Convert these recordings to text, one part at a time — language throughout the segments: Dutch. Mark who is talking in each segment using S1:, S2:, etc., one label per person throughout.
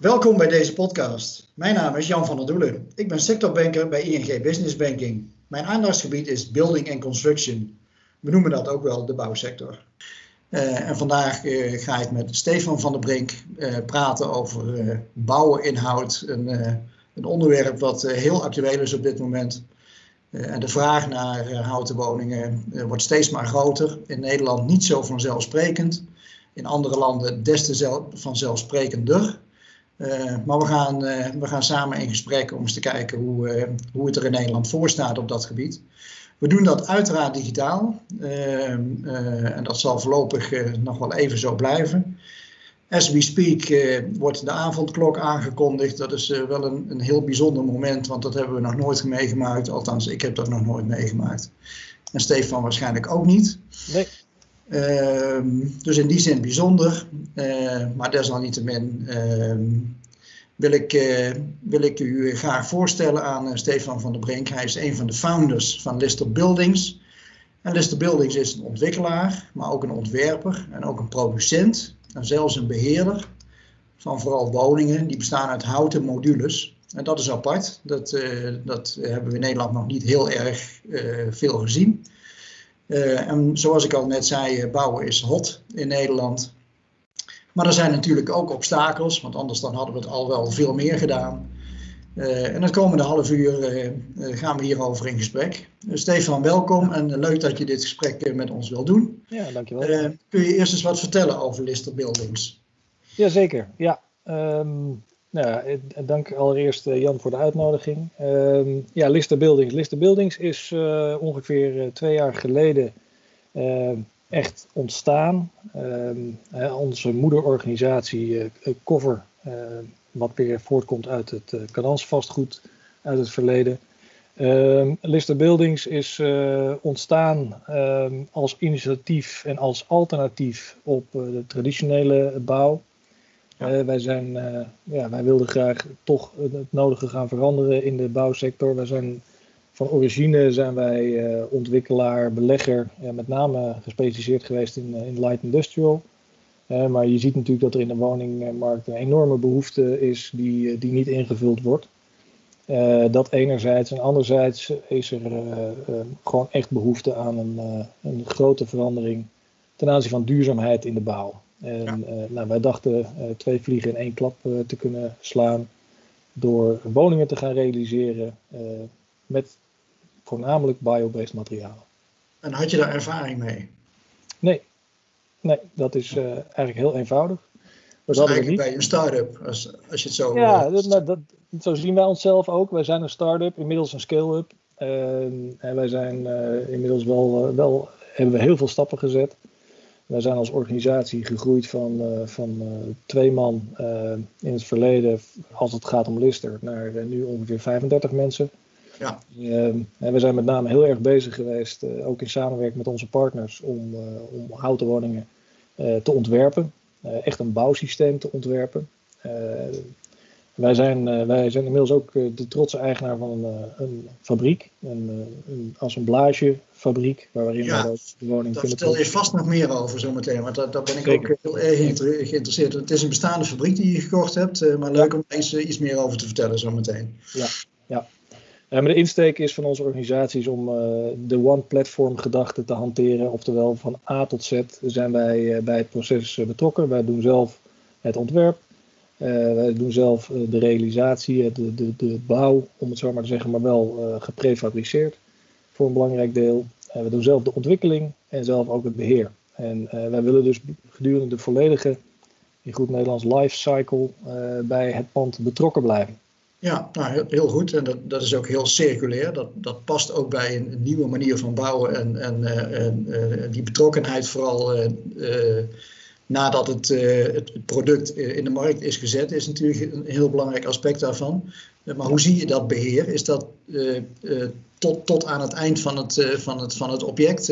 S1: Welkom bij deze podcast. Mijn naam is Jan van der Doelen. Ik ben sectorbanker bij ING Business Banking. Mijn aandachtsgebied is building and construction. We noemen dat ook wel de bouwsector. Uh, en vandaag uh, ga ik met Stefan van der Brink uh, praten over bouweninhoud. Een, een, onderwerp wat heel actueel is op dit moment. en de vraag naar houten woningen wordt steeds maar groter. In Nederland niet zo vanzelfsprekend. In andere landen des te vanzelfsprekender. Uh, maar we gaan, uh, we gaan samen in gesprek om eens te kijken hoe, uh, hoe het er in Nederland voor staat op dat gebied. We doen dat uiteraard digitaal en dat zal voorlopig nog wel even zo blijven. As we speak wordt de avondklok aangekondigd. Dat is wel een, een heel bijzonder moment, want dat hebben we nog nooit meegemaakt. Althans, ik heb dat nog nooit meegemaakt. En Stefan waarschijnlijk ook niet. Nee. Ehm, dus in die zin bijzonder, uh, maar desalniettemin uh, wil, ik, uh, wil ik u graag voorstellen aan eh, Stefan van der Brink. Hij is een van de founders van Lister Buildings. En Lister Buildings is een ontwikkelaar, maar ook een ontwerper en ook een producent en zelfs een beheerder van vooral woningen. Die bestaan uit houten modules. En dat is apart. Dat, dat hebben we in Nederland nog niet heel erg veel gezien. Uh, en zoals ik al net zei, eh, bouwen is hot in Nederland. Maar er zijn natuurlijk ook obstakels, want anders dan hadden we het al wel veel meer gedaan. Uh, en het komende half uur uh, gaan we hierover in gesprek. Stefan, welkom en leuk dat je dit gesprek met ons wil doen.
S2: Ja, dankjewel.
S1: kun je eerst eens wat vertellen over Lister Buildings?
S2: Jazeker, ja. Um, nou dank allereerst Jan voor de uitnodiging. Uh, ja, Lister Buildings. Lister Buildings is uh, ongeveer twee jaar geleden echt ontstaan. Uh, onze moederorganisatie Cover, wat weer voortkomt uit het uh, vastgoed uit het verleden. Lister Buildings is ontstaan als initiatief en als alternatief op de traditionele bouw. Ja. wij, zijn, uh, ja, wij wilden graag toch het nodige gaan veranderen in de bouwsector. Wij zijn, van origine zijn wij uh, ontwikkelaar, belegger, met name gespecialiseerd geweest in, in light industrial. maar je ziet natuurlijk dat er in de woningmarkt een enorme behoefte is die, die niet ingevuld wordt. dat enerzijds en anderzijds is er gewoon echt behoefte aan een, een grote verandering ten aanzien van duurzaamheid in de bouw. En ja. uh, nou, wij dachten uh, twee vliegen in één klap uh, te kunnen slaan door woningen te gaan realiseren met voornamelijk biobased materialen.
S1: En had je daar ervaring mee?
S2: Nee, nee dat is eigenlijk heel eenvoudig.
S1: Dat is eigenlijk bij een start-up, als, als je het zo...
S2: Ja, dat, dat, zo zien wij onszelf ook. Wij zijn een start-up, inmiddels een scale-up. en wij zijn inmiddels wel, wel, hebben we heel veel stappen gezet. Wij zijn als organisatie gegroeid van, uh, van uh, twee man uh, in het verleden, als het gaat om Lister, naar nu ongeveer 35 mensen. Ja. en we zijn met name heel erg bezig geweest, ook in samenwerking met onze partners, om, om houten woningen te ontwerpen. echt een bouwsysteem te ontwerpen. Wij zijn, uh, wij zijn inmiddels ook uh, de trotse eigenaar van een, uh, een fabriek, een, een assemblagefabriek, waarin ja, we de woning
S1: daar vertel je vast nog meer over zometeen, want daar, daar ben ik Zeker. ook heel erg geïnteresseerd. Het is een bestaande fabriek die je gekocht hebt, maar leuk om eens iets meer over te vertellen zometeen.
S2: Ja, ja. maar de insteek is van onze organisaties om de one platform gedachte te hanteren, oftewel van A tot Z zijn wij bij het proces betrokken. Wij doen zelf het ontwerp, wij doen zelf uh, de realisatie, de, de, de bouw, om het zo maar te zeggen, maar wel geprefabriceerd voor een belangrijk deel. we doen zelf de ontwikkeling en zelf ook het beheer. En wij willen dus gedurende de volledige, in goed Nederlands, life cycle bij het pand betrokken blijven.
S1: Ja, nou, heel, goed. En dat, dat is ook heel circulair. Dat, dat past ook bij een, een nieuwe manier van bouwen en, en, en die betrokkenheid vooral nadat het, uh, het, product eh, in de markt is gezet, is natuurlijk een heel belangrijk aspect daarvan. Uh, maar hoe zie je dat beheer? Is dat tot, tot aan het eind van het, van het, van het object?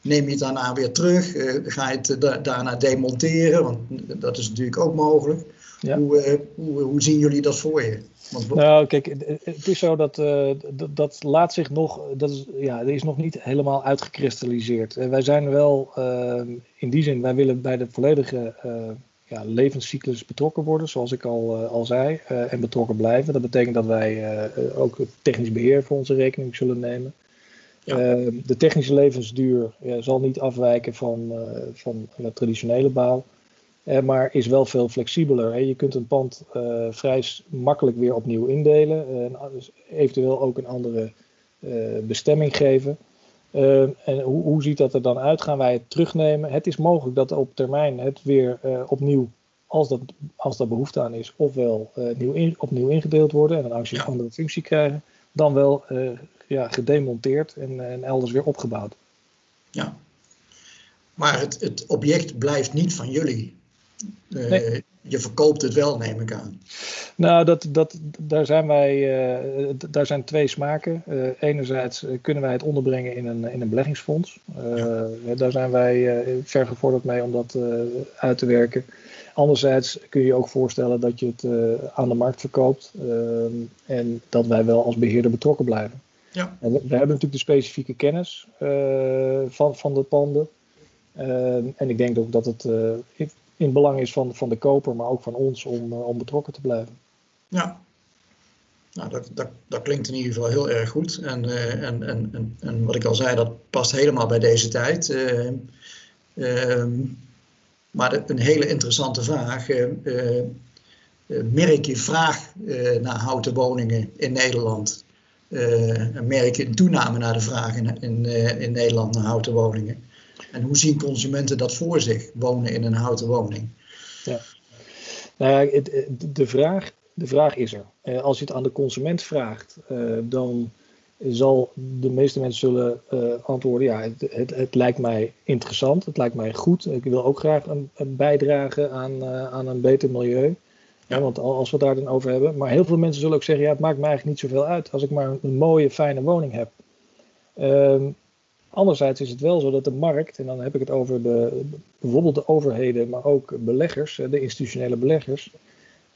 S1: neem je het daarna weer terug? ga je het da daarna demonteren? Want dat is natuurlijk ook mogelijk. Ja. Hoe, hoe, hoe zien jullie dat voor je?
S2: Want... Nou, kijk, het is zo dat, uh, dat, dat laat zich nog, dat is, ja, dat is nog niet helemaal uitgekristalliseerd. Uh, wij zijn wel, uh, in die zin, wij willen bij de volledige ja, levenscyclus betrokken worden, zoals ik al, al zei, en betrokken blijven. Dat betekent dat wij ook technisch beheer voor onze rekening zullen nemen. de technische levensduur zal niet afwijken van, van traditionele bouw. Uh, maar is wel veel flexibeler. Hè. Je kunt een pand uh, vrij makkelijk weer opnieuw indelen. Uh, dus eventueel ook een andere bestemming geven. en hoe, hoe, ziet dat er dan uit? Gaan wij het terugnemen? Het is mogelijk dat op termijn het weer opnieuw, als dat, als dat behoefte aan is, ofwel nieuw in, opnieuw ingedeeld worden en een ja. andere functie krijgen, dan wel ja, gedemonteerd en, en elders weer opgebouwd.
S1: Ja, maar het, het object blijft niet van jullie. Uh, Je verkoopt het wel, neem ik aan.
S2: Nou, dat, dat, daar, zijn wij, uh, daar zijn twee smaken. Uh, enerzijds kunnen wij het onderbrengen in een, in een beleggingsfonds. Ja. Daar zijn wij ver gevorderd mee om dat uit te werken. Anderzijds kun je je ook voorstellen dat je het aan de markt verkoopt en dat wij wel als beheerder betrokken blijven. Ja. En we, we hebben natuurlijk de specifieke kennis van, van de panden. en ik denk ook dat het in belang is van, van de koper, maar ook van ons om, uh, om betrokken te blijven.
S1: Ja, nou, dat, dat, dat klinkt in ieder geval heel erg goed. En, uh, en, en, en, en, wat ik al zei, dat past helemaal bij deze tijd. Uh, maar de, een hele interessante vraag. merk je vraag naar houten woningen in Nederland? merk je een toename naar de vraag in, in, in Nederland naar houten woningen? En hoe zien consumenten dat voor zich, wonen in een houten woning?
S2: Ja. Nou ja, de vraag, de vraag is er. Eh, als je het aan de consument vraagt, eh, dan zal de meeste mensen zullen uh, antwoorden: ja, het, het, het, lijkt mij interessant, het lijkt mij goed. Ik wil ook graag een, een bijdragen aan, aan een beter milieu. Ja. want als we het daar dan over hebben. Maar heel veel mensen zullen ook zeggen: ja, het maakt mij eigenlijk niet zoveel uit als ik maar een mooie, fijne woning heb. Ehm, Anderzijds is het wel zo dat de markt, en dan heb ik het over de, bijvoorbeeld de overheden, maar ook beleggers, de institutionele beleggers,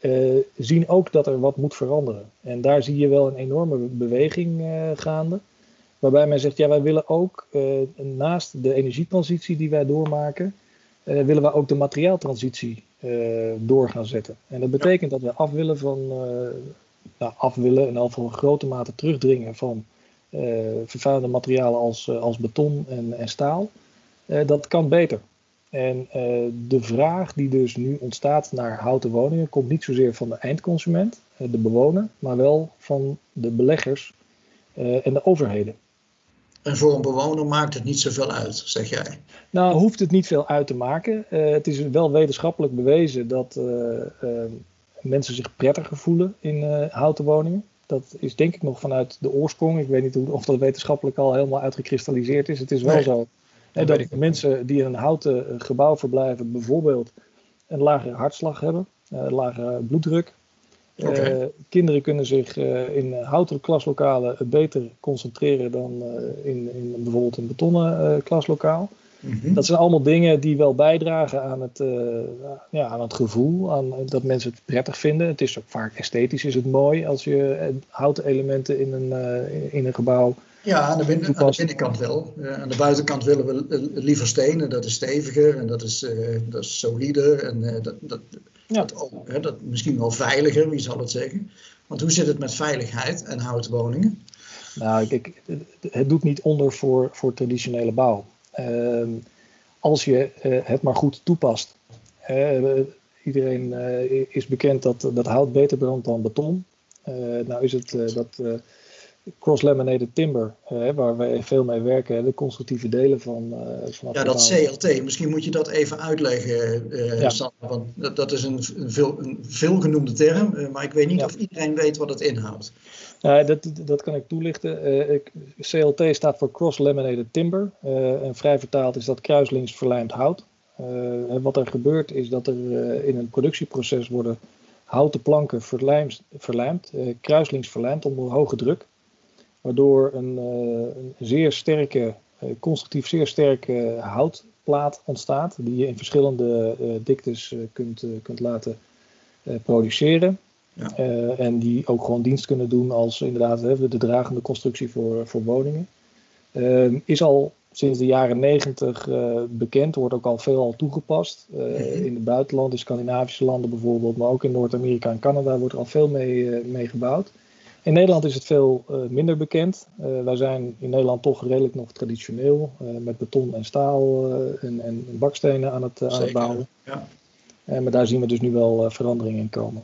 S2: uh, zien ook dat er wat moet veranderen. En daar zie je wel een enorme beweging uh, gaande. Waarbij men zegt, ja, wij willen ook naast de energietransitie die wij doormaken, willen wij ook de materiaaltransitie door gaan zetten. En dat betekent dat we af willen van, nou, af willen ieder geval in grote mate terugdringen van vervuilende materialen als, uh, als beton en, en staal. Uh, dat kan beter. En de vraag die dus nu ontstaat naar houten woningen komt niet zozeer van de eindconsument, de bewoner, maar wel van de beleggers en de overheden.
S1: En voor een bewoner maakt het niet zoveel uit, zeg jij?
S2: Nou, hoeft het niet veel uit te maken. het is wel wetenschappelijk bewezen dat mensen zich prettiger voelen in houten woningen. Dat is denk ik nog vanuit de oorsprong. Ik weet niet of dat wetenschappelijk al helemaal uitgekristalliseerd is. Het is wel zo hè, dat mensen die in een houten eh, gebouw verblijven bijvoorbeeld een lagere hartslag hebben, een eh, lagere bloeddruk. Okay. Uh, kinderen kunnen zich uh, in houten klaslokalen beter concentreren dan uh, in, in, bijvoorbeeld een betonnen klaslokaal. Mhm. Dat zijn allemaal dingen die wel bijdragen aan het, uh, ja, aan het gevoel, aan dat mensen het prettig vinden. Het is ook vaak esthetisch is het mooi als je eh, houten elementen in een, uh, in een gebouw.
S1: Ja, aan de, aan de binnenkant wel. Uh, aan de buitenkant willen we liever stenen, dat is steviger en dat is, dat is solider en dat, dat, ja. dat, hè, dat misschien wel veiliger, wie zal het zeggen. Want hoe zit het met veiligheid en houten woningen?
S2: Nou, ik, het doet niet onder voor, voor traditionele bouw. Ehm, als je eh, het maar goed toepast. iedereen eh, is bekend dat, dat hout beter brandt dan beton. Eh, nou is het dat cross-laminated timber, waar wij veel mee werken, de constructieve delen van.
S1: van ja, dat CLT, misschien moet je dat even uitleggen, uh, ja. want dat, dat is een, een, veel, een veelgenoemde term, maar ik weet niet of iedereen weet wat het inhoudt.
S2: Uh, dat, dat kan ik toelichten. Uh, CLT staat voor Cross-Laminated Timber. Uh, en vrij vertaald is dat kruislinks verlijmd hout. en wat er gebeurt is dat er in een productieproces worden houten planken verlijmd, verlijmd kruislinks verlijmd onder hoge druk. Waardoor een, een zeer sterke, constructief zeer sterke houtplaat ontstaat. Die je in verschillende diktes kunt, kunt laten produceren. Ja. Uh, en die ook gewoon dienst kunnen doen als inderdaad hè, de dragende constructie voor, voor woningen. Uh, is al sinds de jaren negentig bekend, wordt ook al veel al toegepast. Mhm. In het buitenland, in Scandinavische landen bijvoorbeeld, maar ook in Noord-Amerika en Canada wordt er al veel mee, mee gebouwd. In Nederland is het veel minder bekend. wij zijn in Nederland toch redelijk nog traditioneel, met beton en staal en, en, bakstenen aan het, aan het bouwen. Ja. maar daar zien we dus nu wel verandering in komen.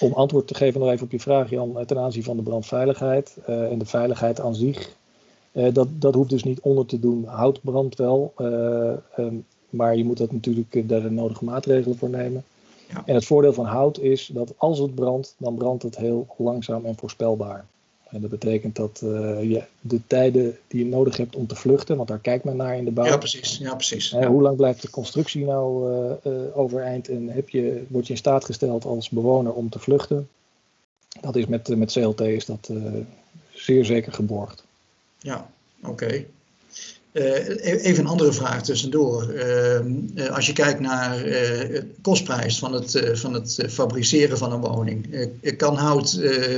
S2: Om antwoord te geven nog even op je vraag, Jan, ten aanzien van de brandveiligheid uh, en de veiligheid aan zich. Uh, dat, dat hoeft dus niet onder te doen. Hout brandt wel, uh, um, maar je moet dat natuurlijk daar de nodige maatregelen voor nemen. Ja. En het voordeel van hout is dat als het brandt, dan brandt het heel langzaam en voorspelbaar. En dat betekent dat uh, je de tijden die je nodig hebt om te vluchten, want daar kijkt men naar in de bouw.
S1: Ja, precies. Ja, precies.
S2: Uh, hoe lang blijft de constructie nou uh, overeind en heb je, word je in staat gesteld als bewoner om te vluchten? Dat is met, met CLT is dat zeer zeker geborgd.
S1: Ja, oké. E-, even een andere vraag tussendoor. Ehm, als je kijkt naar de kostprijs van het, van het fabriceren van een woning, kan hout eh,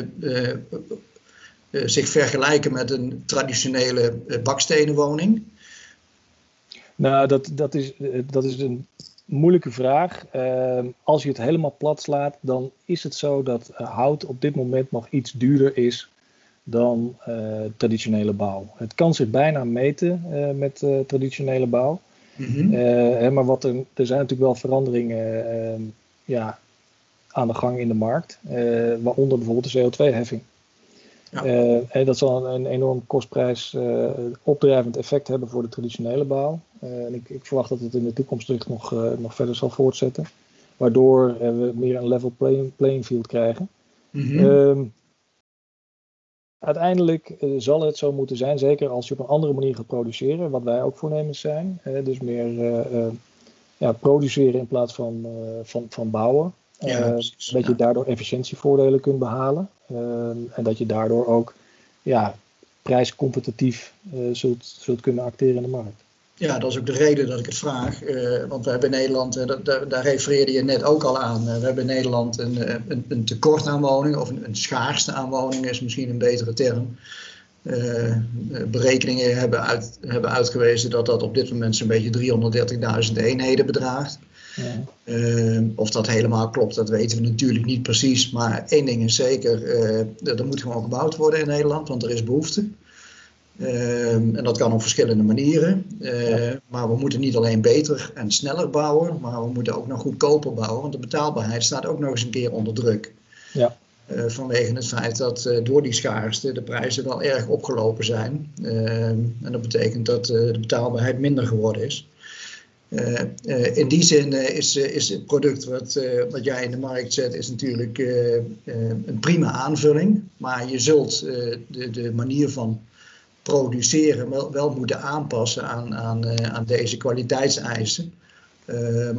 S1: zich vergelijken met een traditionele eh, bakstenenwoning?
S2: Nou, dat, dat, is, eh, dat is een moeilijke vraag. als je het helemaal plat slaat, dan is het zo dat hout op dit moment nog iets duurder is dan traditionele bouw. Het kan zich bijna meten met traditionele bouw. Mhm. maar wat er, er zijn natuurlijk wel veranderingen ja, aan de gang in de markt, waaronder bijvoorbeeld de CO2-heffing. Ja. Uh, en dat zal een, enorm kostprijs uh, opdrijvend effect hebben voor de traditionele bouw. Uh, en ik, ik, verwacht dat het in de toekomst nog, nog verder zal voortzetten. Waardoor we meer een level playing, playing field krijgen. Mm -hmm. uiteindelijk zal het zo moeten zijn, zeker als je op een andere manier gaat produceren, wat wij ook voornemens zijn. dus meer ja, produceren in plaats van, van, van bouwen. Ja, dat je daardoor efficiëntievoordelen kunt behalen. Ehm, en dat je daardoor ook ja, prijscompetitief uh, zult, zult kunnen acteren in de markt.
S1: Ja, dat is ook de reden dat ik het vraag. Uh, want we hebben in Nederland, uh, daar, daar, refereerde je net ook al aan, we hebben in Nederland een, een, een, tekort aan woningen, of een, een schaarste aan woningen is misschien een betere term. berekeningen hebben, uit, hebben uitgewezen dat dat op dit moment zo'n beetje 330.000 eenheden bedraagt. Ehm, of dat helemaal klopt, dat weten we natuurlijk niet precies. Maar één ding is zeker, uh, er moet gewoon gebouwd worden in Nederland, want er is behoefte. Ehm, en dat kan op verschillende manieren. Uh, maar we moeten niet alleen beter en sneller bouwen, maar we moeten ook nog goedkoper bouwen. Want de betaalbaarheid staat ook nog eens een keer onder druk. Ja. Uh, vanwege het feit dat uh, door die schaarste de prijzen wel erg opgelopen zijn. Ehm, en dat betekent dat de betaalbaarheid minder geworden is. Uh, uh, in die zin uh, is, is het product wat, wat jij in de markt zet, is natuurlijk een prima aanvulling. Maar je zult de, de manier van produceren wel, moeten aanpassen aan, aan, aan deze kwaliteitseisen.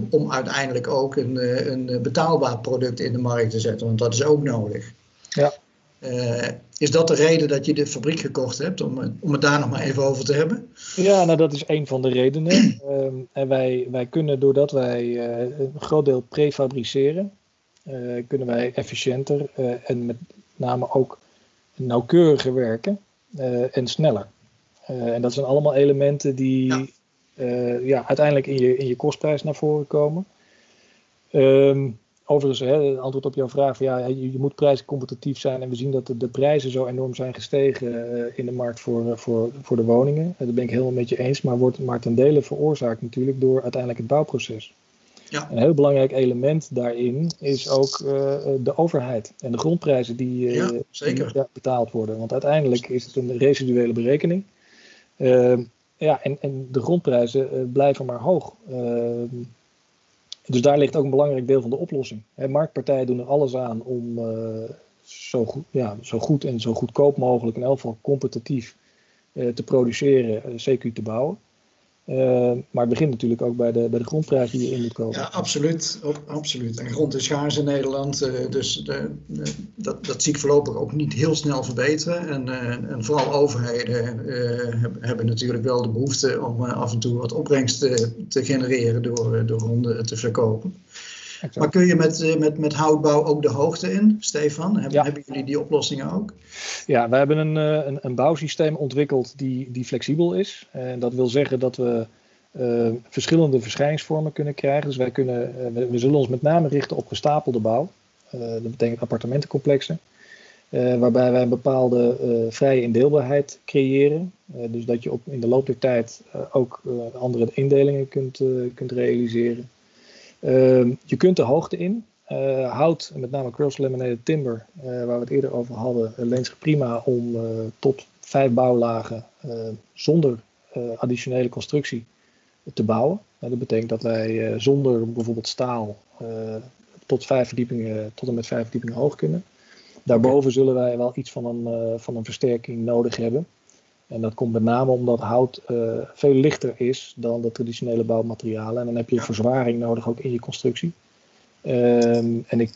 S1: om uiteindelijk ook een, een betaalbaar product in de markt te zetten, want dat is ook nodig. Uh, is dat de reden dat je de fabriek gekocht hebt, om, om het daar nog maar even over te hebben?
S2: Ja, nou dat is een van de redenen. uh, en wij, wij kunnen, doordat wij uh, een groot deel prefabriceren, eh, kunnen wij efficiënter en met name ook nauwkeuriger werken en sneller. en dat zijn allemaal elementen die ja. ja uiteindelijk in je, in je kostprijs naar voren komen. Um, Overigens, hè, antwoord op jouw vraag, ja, je, je, moet prijscompetitief zijn en we zien dat de, de prijzen zo enorm zijn gestegen uh, in de markt voor, voor, voor de woningen. Dat ben ik helemaal met je eens, maar wordt maar ten dele veroorzaakt natuurlijk door uiteindelijk het bouwproces. Ja. Een heel belangrijk element daarin is ook uh, de overheid en de grondprijzen die, uh, betaald worden. Want uiteindelijk is het een residuele berekening. ja, en, en de grondprijzen blijven maar hoog. Dus daar ligt ook een belangrijk deel van de oplossing. marktpartijen doen er alles aan om uh, zo, goed, ja, zo goed en zo goedkoop mogelijk, in elk geval competitief, uh, te produceren, uh, CQ te bouwen. Uh, maar het begint natuurlijk ook bij de, bij de grondprijs die je in moet kopen.
S1: Ja, absoluut. Absoluut. En grond is schaars in Nederland. Uh, dus de, dat, dat zie ik voorlopig ook niet heel snel verbeteren. En, uh, en vooral overheden hebben, natuurlijk wel de behoefte om af en toe wat opbrengst te, te genereren door, door gronden te verkopen. Maar kun je met, met, met houtbouw ook de hoogte in, Stefan? Hebben, hebben jullie die oplossingen ook?
S2: Ja, we hebben een, een, een bouwsysteem ontwikkeld die, die flexibel is. En dat wil zeggen dat we uh, verschillende verschijningsvormen kunnen krijgen. Dus wij kunnen, uh, we, zullen ons met name richten op gestapelde bouw. Uh, dat betekent appartementencomplexen. waarbij wij een bepaalde vrije indeelbaarheid creëren. dus dat je op, in de loop der tijd ook andere indelingen kunt, kunt realiseren. Je kunt de hoogte in. hout, met name cross-laminated timber, waar we het eerder over hadden, leent zich prima om tot vijf bouwlagen zonder additionele constructie te bouwen. dat betekent dat wij eh, zonder bijvoorbeeld staal eh, tot, vijf verdiepingen, tot en met vijf verdiepingen hoog kunnen. Daarboven zullen wij wel iets van een, eh, van een versterking nodig hebben. En dat komt met name omdat hout veel lichter is dan de traditionele bouwmaterialen. En dan heb je verzwaring nodig ook in je constructie. Ehm, en ik,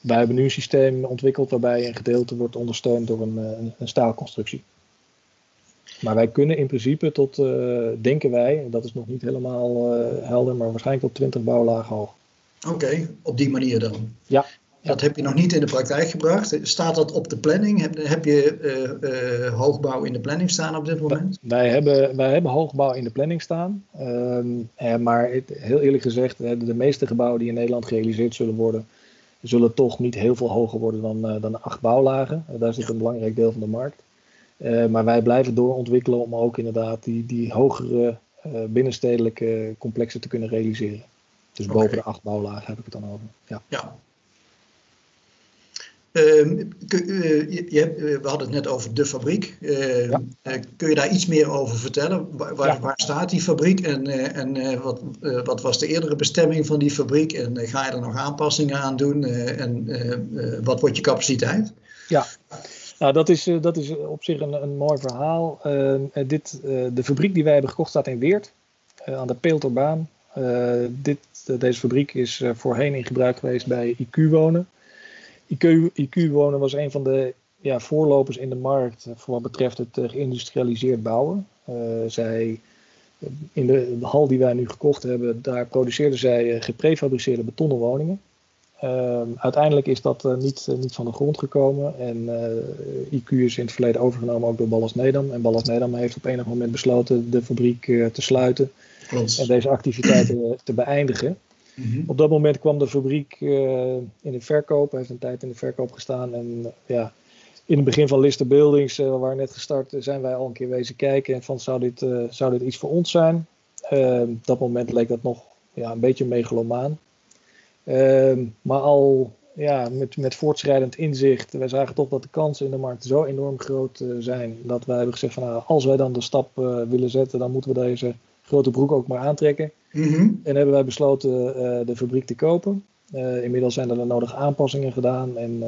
S2: wij hebben nu een systeem ontwikkeld waarbij een gedeelte wordt ondersteund door een, een, een staalconstructie. Maar wij kunnen in principe tot, uh, denken wij, dat is nog niet helemaal uh, helder, maar waarschijnlijk tot 20 bouwlagen hoog.
S1: Oké, op die manier dan.
S2: Ja.
S1: Dat heb je nog niet in de praktijk gebracht. Staat dat op de planning? Heb, heb je uh, hoogbouw in de planning staan op dit moment?
S2: Wij hebben, wij hebben hoogbouw in de planning staan. Ehm, maar het, heel eerlijk gezegd, de meeste gebouwen die in Nederland gerealiseerd zullen worden, zullen toch niet heel veel hoger worden dan, dan acht bouwlagen. daar zit een belangrijk deel van de markt. Eh, maar wij blijven doorontwikkelen om ook inderdaad die, die hogere uh, binnenstedelijke complexen te kunnen realiseren. Dus boven de acht bouwlagen heb ik het dan over. Ja.
S1: ja. Uh, kun, uh, je hebt, we hadden het net over de fabriek. Uh, ja. kun je daar iets meer over vertellen? Waar, ja. waar staat die fabriek en, en wat, wat, was de eerdere bestemming van die fabriek? En ga je er nog aanpassingen aan doen? en wat wordt je capaciteit?
S2: Ja, nou, dat is, eh, dat is op zich een, een mooi verhaal. Uh, dit, uh, de fabriek die wij hebben gekocht staat in Weert, uh, aan de Peelterbaan. dit, deze fabriek is voorheen in gebruik geweest bij IQ Wonen. IQ, Wonen was een van de ja, voorlopers in de markt voor wat betreft het geïndustrialiseerd bouwen. zij, in de, de, hal die wij nu gekocht hebben, daar produceerden zij geprefabriceerde betonnen woningen. Ehm, uiteindelijk is dat uh, niet, uh, niet van de grond gekomen. En uh, IQ is in het verleden overgenomen ook door Ballas Nedam. En Ballas Nedam heeft op enig moment besloten de fabriek te sluiten. Klopt. En deze activiteiten te beëindigen. -hmm. Op dat moment kwam de fabriek in de verkoop. Hij heeft een tijd in de verkoop gestaan. En ja, in het begin van Lister Buildings, we waren net gestart, zijn wij al een keer wezen kijken. En van zou dit, zou dit iets voor ons zijn? Ehm, op dat moment leek dat nog ja, een beetje megalomaan. Ehm, maar al ja, met, met voortschrijdend inzicht, wij zagen toch dat de kansen in de markt zo enorm groot uh, zijn. Dat wij hebben gezegd van nou, als wij dan de stap uh, willen zetten, dan moeten we deze grote broek ook maar aantrekken. Mm -hmm. En hebben wij besloten uh, de fabriek te kopen. inmiddels zijn er de nodige aanpassingen gedaan en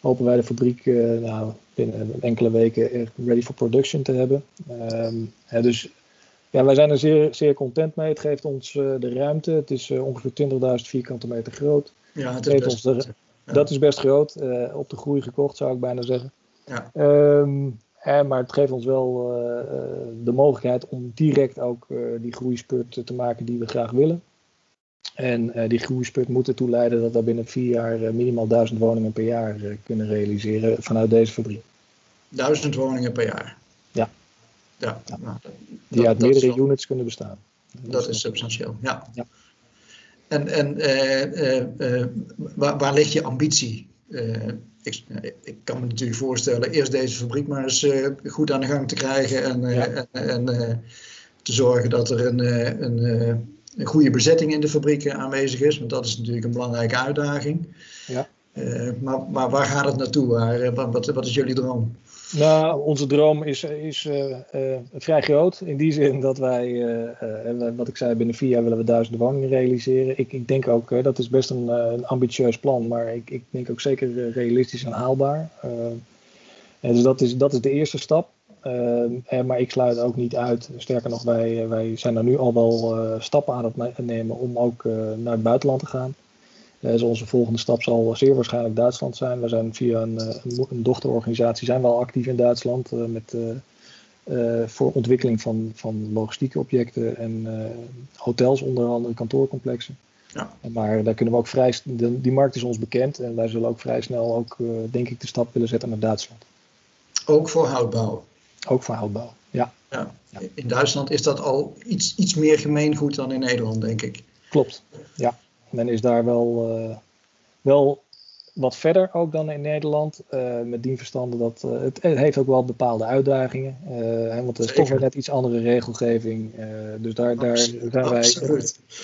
S2: hopen wij de fabriek nou, binnen enkele weken ready for production te hebben. Hè, dus ja, wij zijn er zeer, zeer content mee. Het geeft ons uh, de ruimte. Het is uh, ongeveer 20.000 vierkante meter groot.
S1: Ja, het is best,
S2: de, ja. Dat is best groot. Uh, op de groei gekocht, zou ik bijna zeggen. Ja. Um, maar het geeft ons wel de mogelijkheid om direct ook die groeispurt te maken die we graag willen. En die groeispurt moet ertoe leiden dat we binnen vier jaar minimaal duizend woningen per jaar kunnen realiseren vanuit deze fabriek.
S1: Duizend woningen per jaar?
S2: Ja.
S1: Ja, ja. Nou,
S2: die uit meerdere units kunnen bestaan.
S1: Dat is substantieel, ja. ja. En, en uh, uh, waar, waar, ligt je ambitie? Ik, ik, kan me natuurlijk voorstellen, eerst deze fabriek maar eens goed aan de gang te krijgen en, ja. en, en te zorgen dat er een, een, een, goede bezetting in de fabriek aanwezig is, want dat is natuurlijk een belangrijke uitdaging. Ja. Maar, maar waar gaat het naartoe? Waar, wat, wat is jullie droom?
S2: Nou, onze droom is, is uh, vrij groot. In die zin dat wij, wat ik zei, binnen vier jaar willen we duizend woningen realiseren. Ik, ik denk ook, dat is best een, een, ambitieus plan, maar ik, ik denk ook zeker realistisch en haalbaar. En dus dat is, dat is de eerste stap. Maar ik sluit ook niet uit. Sterker nog, wij, wij zijn er nu al wel stappen aan het nemen om ook naar het buitenland te gaan. Dus onze volgende stap zal zeer waarschijnlijk Duitsland zijn. We zijn via een, eh, een dochterorganisatie zijn we al actief in Duitsland uh, met, voor ontwikkeling van, van logistieke objecten en hotels onder andere, kantoorcomplexen. Ja. Maar daar kunnen we ook vrij, die markt is ons bekend en wij zullen ook vrij snel ook, denk ik, de stap willen zetten naar Duitsland.
S1: Ook voor houtbouw?
S2: Ook voor houtbouw, ja.
S1: ja. In Duitsland is dat al iets, iets meer gemeengoed dan in Nederland, denk ik.
S2: Klopt, ja. Men is daar wel, uh, wel wat verder ook dan in Nederland. Uh, met die verstande dat uh, het, het, heeft ook wel bepaalde uitdagingen. Hè, want er is toch weer net iets andere regelgeving. dus daar, daar zijn wij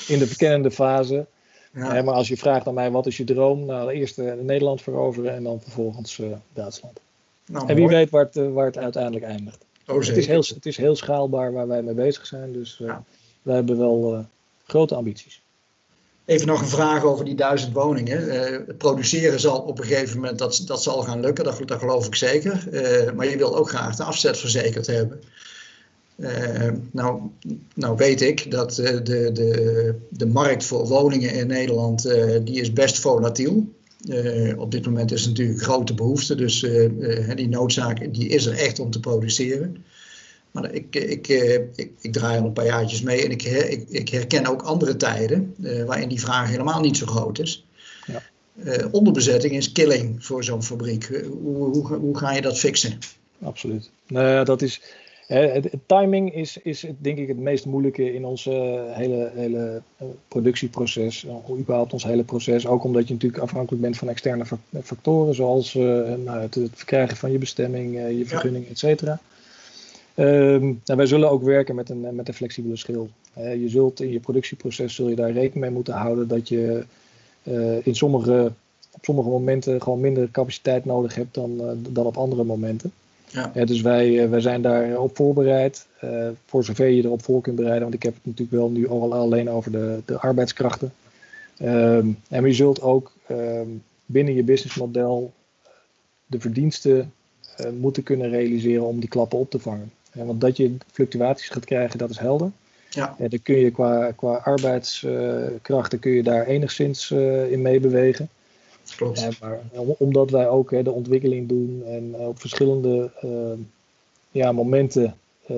S2: in de verkennende fase. Ja. maar als je vraagt aan mij wat is je droom, nou eerst Nederland veroveren en dan vervolgens Duitsland. Nou, en wie weet waar het, waar het uiteindelijk eindigt. Oh, het, is heel, het is heel schaalbaar waar wij mee bezig zijn. Dus uh, wij hebben wel uh, grote ambities.
S1: Even nog een vraag over die duizend woningen. Uh, produceren zal op een gegeven moment, dat, dat zal gaan lukken, dat, geloof ik zeker. maar je wil ook graag de afzet verzekerd hebben. nou, nou weet ik dat de, de, de markt voor woningen in Nederland, die is best volatiel. Op dit moment is natuurlijk grote behoefte, dus die noodzaak die is er echt om te produceren. Maar ik, ik, ik, ik, draai al een paar jaartjes mee en ik, ik, ik herken ook andere tijden waarin die vraag helemaal niet zo groot is. Ja. onderbezetting is killing voor zo'n fabriek. Hoe, hoe, hoe, ga je dat fixen?
S2: Absoluut. Nou, dat is, het, timing is, is denk ik het meest moeilijke in ons hele, hele eh, productieproces, überhaupt ons hele proces. Ook omdat je natuurlijk afhankelijk bent van externe factoren, zoals nou, het, het, verkrijgen van je bestemming, je vergunning, ja. et cetera. Um, nou, wij zullen ook werken met een, met een flexibele schil. je zult in je productieproces zul je daar rekening mee moeten houden dat je in sommige, op sommige momenten gewoon minder capaciteit nodig hebt dan, dan op andere momenten. Ja. dus wij, eh, wij zijn daar op voorbereid. Voor zover je erop voor kunt bereiden. Want ik heb het natuurlijk wel nu al alleen over de, de arbeidskrachten. Um, en je zult ook um, binnen je businessmodel de verdiensten moeten kunnen realiseren om die klappen op te vangen. Want dat je fluctuaties gaat krijgen, dat is helder. Ja. En dan kun je qua, qua arbeidskrachten kun je daar enigszins in meebewegen.
S1: Klopt.
S2: maar omdat wij ook hè, de ontwikkeling doen en eh, op verschillende uh, ja, momenten uh,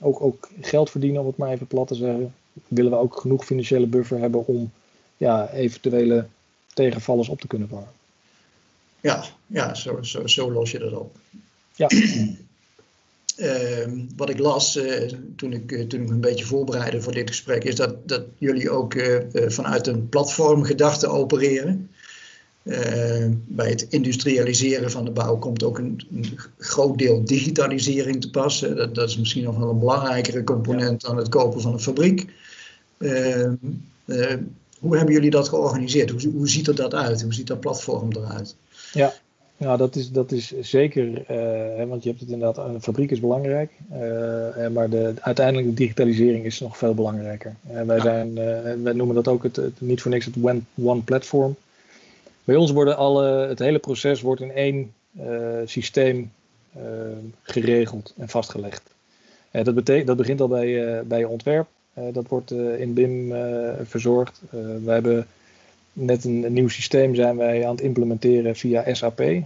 S2: ook, ook geld verdienen, om het maar even plat te zeggen, willen we ook genoeg financiële buffer hebben om ja, eventuele tegenvallers op te kunnen vangen.
S1: Ja, ja zo, zo, zo los je dat op.
S2: Ja.
S1: Uh, wat ik las uh, toen, ik, uh, toen ik me een beetje voorbereidde voor dit gesprek, is dat, dat jullie ook vanuit een platformgedachte opereren. Uh, bij het industrialiseren van de bouw komt ook een, een groot deel digitalisering te pas. Dat, dat, is misschien nog wel een belangrijkere component dan het kopen van een fabriek. Uh, hoe hebben jullie dat georganiseerd? Hoe, hoe ziet er dat uit? Hoe ziet dat platform eruit?
S2: Ja, ja dat, is, dat is zeker, want je hebt het inderdaad, een fabriek is belangrijk, maar de, uiteindelijk de digitalisering is nog veel belangrijker. wij, zijn, wij noemen dat ook het, het, niet voor niks het One, one Platform. Bij ons worden alle, het hele proces wordt in één systeem geregeld en vastgelegd. Dat, betekent, dat begint al bij, bij je ontwerp. dat wordt in BIM verzorgd. we hebben net een, een, nieuw systeem zijn wij aan het implementeren via SAP. ik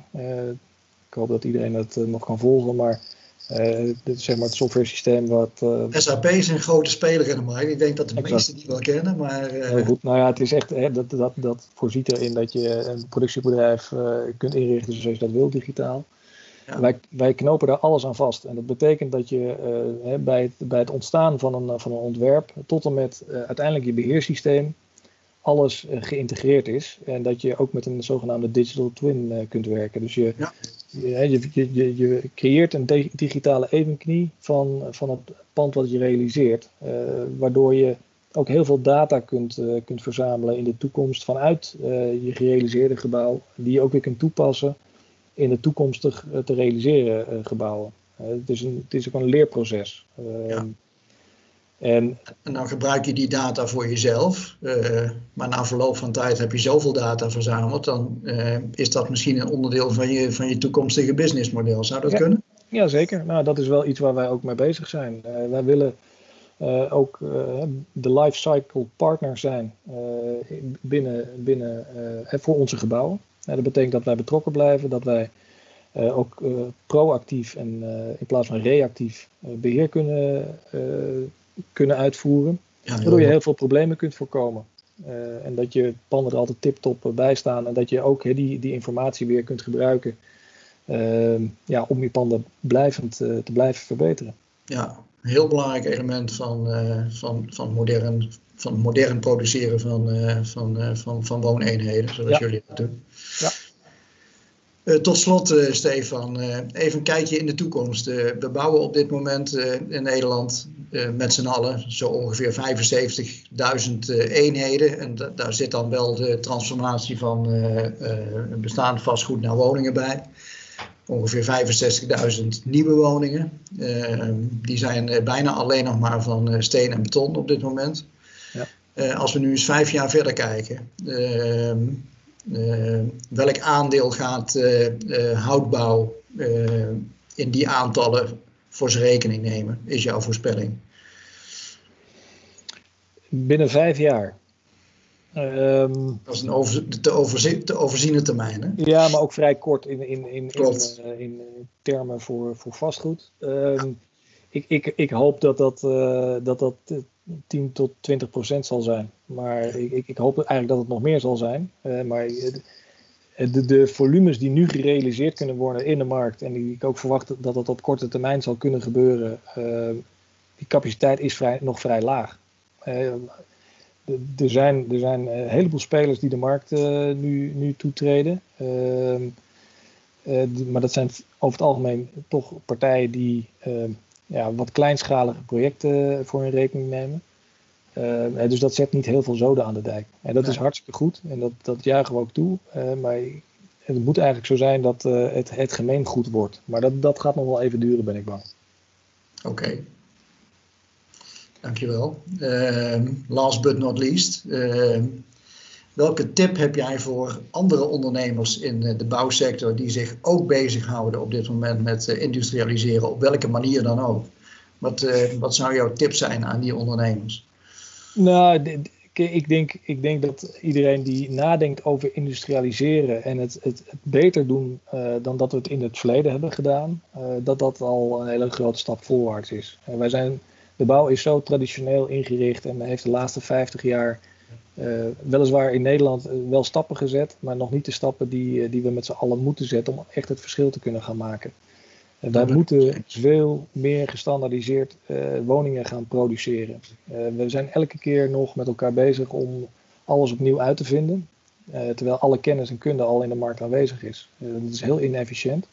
S2: hoop dat iedereen dat nog kan volgen, maar uh, dit is zeg maar het software systeem wat...
S1: SAP is een grote speler in de markt. Ik denk dat de exact. meesten die wel kennen, maar...
S2: Heel goed. Nou ja, het is echt, hè, dat, dat, dat voorziet erin dat je een productiebedrijf kunt inrichten zoals je dat wil, digitaal. Ja. Wij, wij knopen daar alles aan vast. En dat betekent dat je bij, het, bij het ontstaan van een, van een ontwerp tot en met uiteindelijk je beheersysteem alles geïntegreerd is. En dat je ook met een zogenaamde digital twin kunt werken. Dus je, ja. Je, je, je, je, creëert een digitale evenknie van, van het pand wat je realiseert, uh, waardoor je ook heel veel data kunt, uh, kunt verzamelen in de toekomst vanuit uh, je gerealiseerde gebouw, die je ook weer kunt toepassen in de toekomstig te realiseren gebouwen. het, is een, het is ook een leerproces. Ja.
S1: En, dan gebruik je die data voor jezelf, uh, maar na verloop van tijd heb je zoveel data verzameld, dan uh, is dat misschien een onderdeel van je, van je toekomstige businessmodel. Zou dat
S2: ja,
S1: kunnen?
S2: Ja, zeker. Nou, dat is wel iets waar wij ook mee bezig zijn. Uh, wij willen ook de lifecycle partner zijn binnen, binnen, voor onze gebouwen. dat betekent dat wij betrokken blijven, dat wij ook proactief en in plaats van reactief beheer kunnen kunnen uitvoeren. Ja, waardoor je heel veel problemen kunt voorkomen. en dat je panden er altijd tip-top bij staan. En dat je ook die, die informatie weer kunt gebruiken ja, om je panden blijvend te blijven verbeteren.
S1: Ja, een heel belangrijk element van, van, van, modern, van modern produceren van, van, van, van wooneenheden, zoals jullie dat doen. Ja. Eh, tot slot, uh, Stefan, uh, even een kijkje in de toekomst. we bouwen op dit moment in Nederland met z'n allen zo ongeveer 75.000 eenheden. En daar zit dan wel de transformatie van bestaand vastgoed naar woningen bij. Ongeveer 65.000 nieuwe woningen. die zijn bijna alleen nog maar van steen en beton op dit moment. Ja. als we nu eens vijf jaar verder kijken uh, welk aandeel gaat uh, houtbouw in die aantallen voor zijn rekening nemen, is jouw voorspelling?
S2: Binnen vijf jaar.
S1: Um, dat is een over, te, overzien, te overziene termijn. Hè?
S2: Ja, maar ook vrij kort in, in, in, in, in, termen voor, voor vastgoed. Um, ik, ik, ik hoop dat dat, uh, dat, dat 10 tot 20 procent zal zijn. Maar ik, ik, ik, hoop eigenlijk dat het nog meer zal zijn. Uh, maar de, de, volumes die nu gerealiseerd kunnen worden in de markt en die ik ook verwacht dat dat op korte termijn zal kunnen gebeuren, uh, die capaciteit is vrij, nog vrij laag. Er zijn, er zijn een heleboel spelers die de markt nu, nu toetreden. Ehm, maar dat zijn over het algemeen toch partijen die ja, wat kleinschalige projecten voor hun rekening nemen. Uh, dus dat zet niet heel veel zoden aan de dijk. En dat is hartstikke goed en dat, dat juichen we ook toe. Uh, maar het moet eigenlijk zo zijn dat uh, het, het gemeengoed wordt. Maar dat, dat gaat nog wel even duren, ben ik bang.
S1: Oké. Okay. Dankjewel. Ehm, last but not least. Ehm, welke tip heb jij voor andere ondernemers in de bouwsector die zich ook bezighouden op dit moment met industrialiseren, op welke manier dan ook? Wat, wat zou jouw tip zijn aan die ondernemers?
S2: Nou, ik denk, ik denk dat iedereen die nadenkt over industrialiseren en het, het, beter doen uh, dan dat we het in het verleden hebben gedaan, uh, dat dat al een hele grote stap voorwaarts is. Wij zijn, de bouw is zo traditioneel ingericht en heeft de laatste 50 jaar weliswaar in Nederland wel stappen gezet, maar nog niet de stappen die, die we met z'n allen moeten zetten om echt het verschil te kunnen gaan maken. En wij moeten veel meer gestandaardiseerd uh, woningen gaan produceren. Uh, we zijn elke keer nog met elkaar bezig om alles opnieuw uit te vinden. Uh, terwijl alle kennis en kunde al in de markt aanwezig is. dat is heel inefficiënt.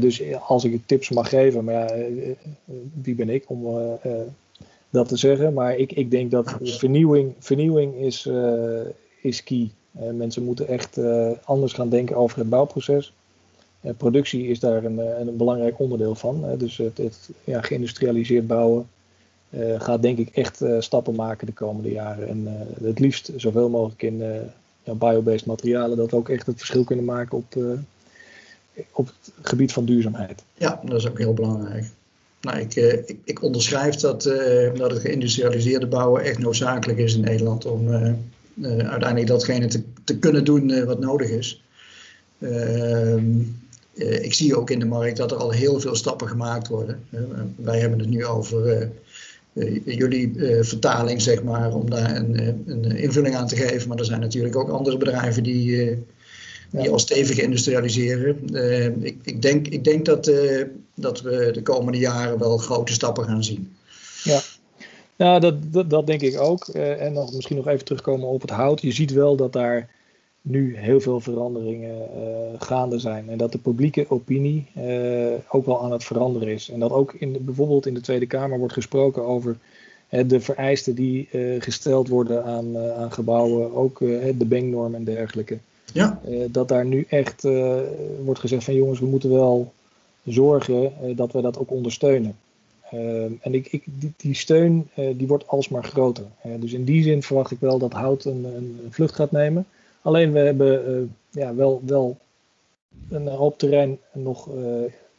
S2: dus als ik tips mag geven, maar ja, wie ben ik om dat te zeggen? Maar ik, ik denk dat vernieuwing, vernieuwing is, is key. mensen moeten echt anders gaan denken over het bouwproces. Eh, productie is daar een, eh, een, belangrijk onderdeel van. dus het, het ja, geïndustrialiseerd bouwen uh, gaat denk ik echt stappen maken de komende jaren. En het liefst zoveel mogelijk in biobased materialen, dat ook echt het verschil kunnen maken op, op het gebied van duurzaamheid.
S1: Ja, dat is ook heel belangrijk. Nou, ik, ik, ik onderschrijf dat, dat het geïndustrialiseerde bouwen echt noodzakelijk is in Nederland om uiteindelijk datgene te, te kunnen doen wat nodig is. Uh, ik zie ook in de markt dat er al heel veel stappen gemaakt worden. Uh, wij hebben het nu over uh, jullie vertaling, zeg maar, om daar een, een, invulling aan te geven. Maar er zijn natuurlijk ook andere bedrijven die, die ja. al stevig industrialiseren. Ik, ik, denk, ik denk dat, dat we de komende jaren wel grote stappen gaan zien.
S2: Ja. Nou, dat, dat, dat denk ik ook. en nog, misschien nog even terugkomen op het hout. Je ziet wel dat daar nu heel veel veranderingen uh, gaande zijn. En dat de publieke opinie uh, ook wel aan het veranderen is. En dat ook in de, bijvoorbeeld in de Tweede Kamer wordt gesproken over uh, de vereisten die gesteld worden aan, aan gebouwen, ook de Bengnorm en dergelijke. Ja. dat daar nu echt wordt gezegd van jongens, we moeten wel zorgen dat we dat ook ondersteunen. en ik, ik, die, die steun die wordt alsmaar groter. dus in die zin verwacht ik wel dat hout een, een vlucht gaat nemen. Alleen we hebben uh, ja, wel, wel een hoop terrein nog uh,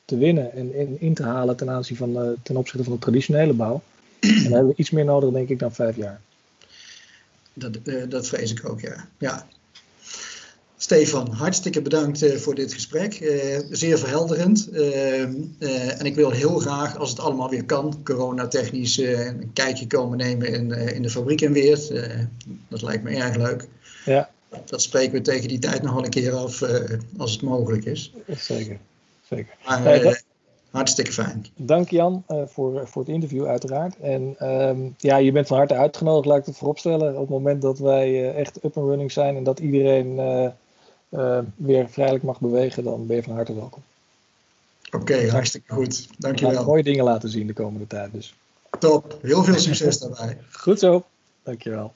S2: te winnen en in, in, te halen ten, aanzien van, uh, ten opzichte van de traditionele bouw. En dan hebben we iets meer nodig, denk ik, dan vijf jaar.
S1: Dat, dat vrees ik ook, ja. ja. Stefan, hartstikke bedankt voor dit gesprek. Uh, zeer verhelderend. Uh, en ik wil heel graag, als het allemaal weer kan, coronatechnisch een kijkje komen nemen in, in de fabriek in Weert. dat lijkt me erg leuk.
S2: Ja.
S1: Dat spreken we tegen die tijd nog wel een keer af, als het mogelijk is.
S2: Zeker. Zeker.
S1: Maar, hartstikke fijn.
S2: Dank Jan voor, voor het interview uiteraard. En ehm, ja, je bent van harte uitgenodigd, laat ik het vooropstellen. Op het moment dat wij echt up and running zijn en dat iedereen uh, weer vrijelijk mag bewegen, dan ben je van harte welkom.
S1: Oké, hartstikke goed. Dankjewel.
S2: We mooie dingen laten zien de komende tijd dus.
S1: Top, heel veel succes daarbij.
S2: Goed zo, dankjewel.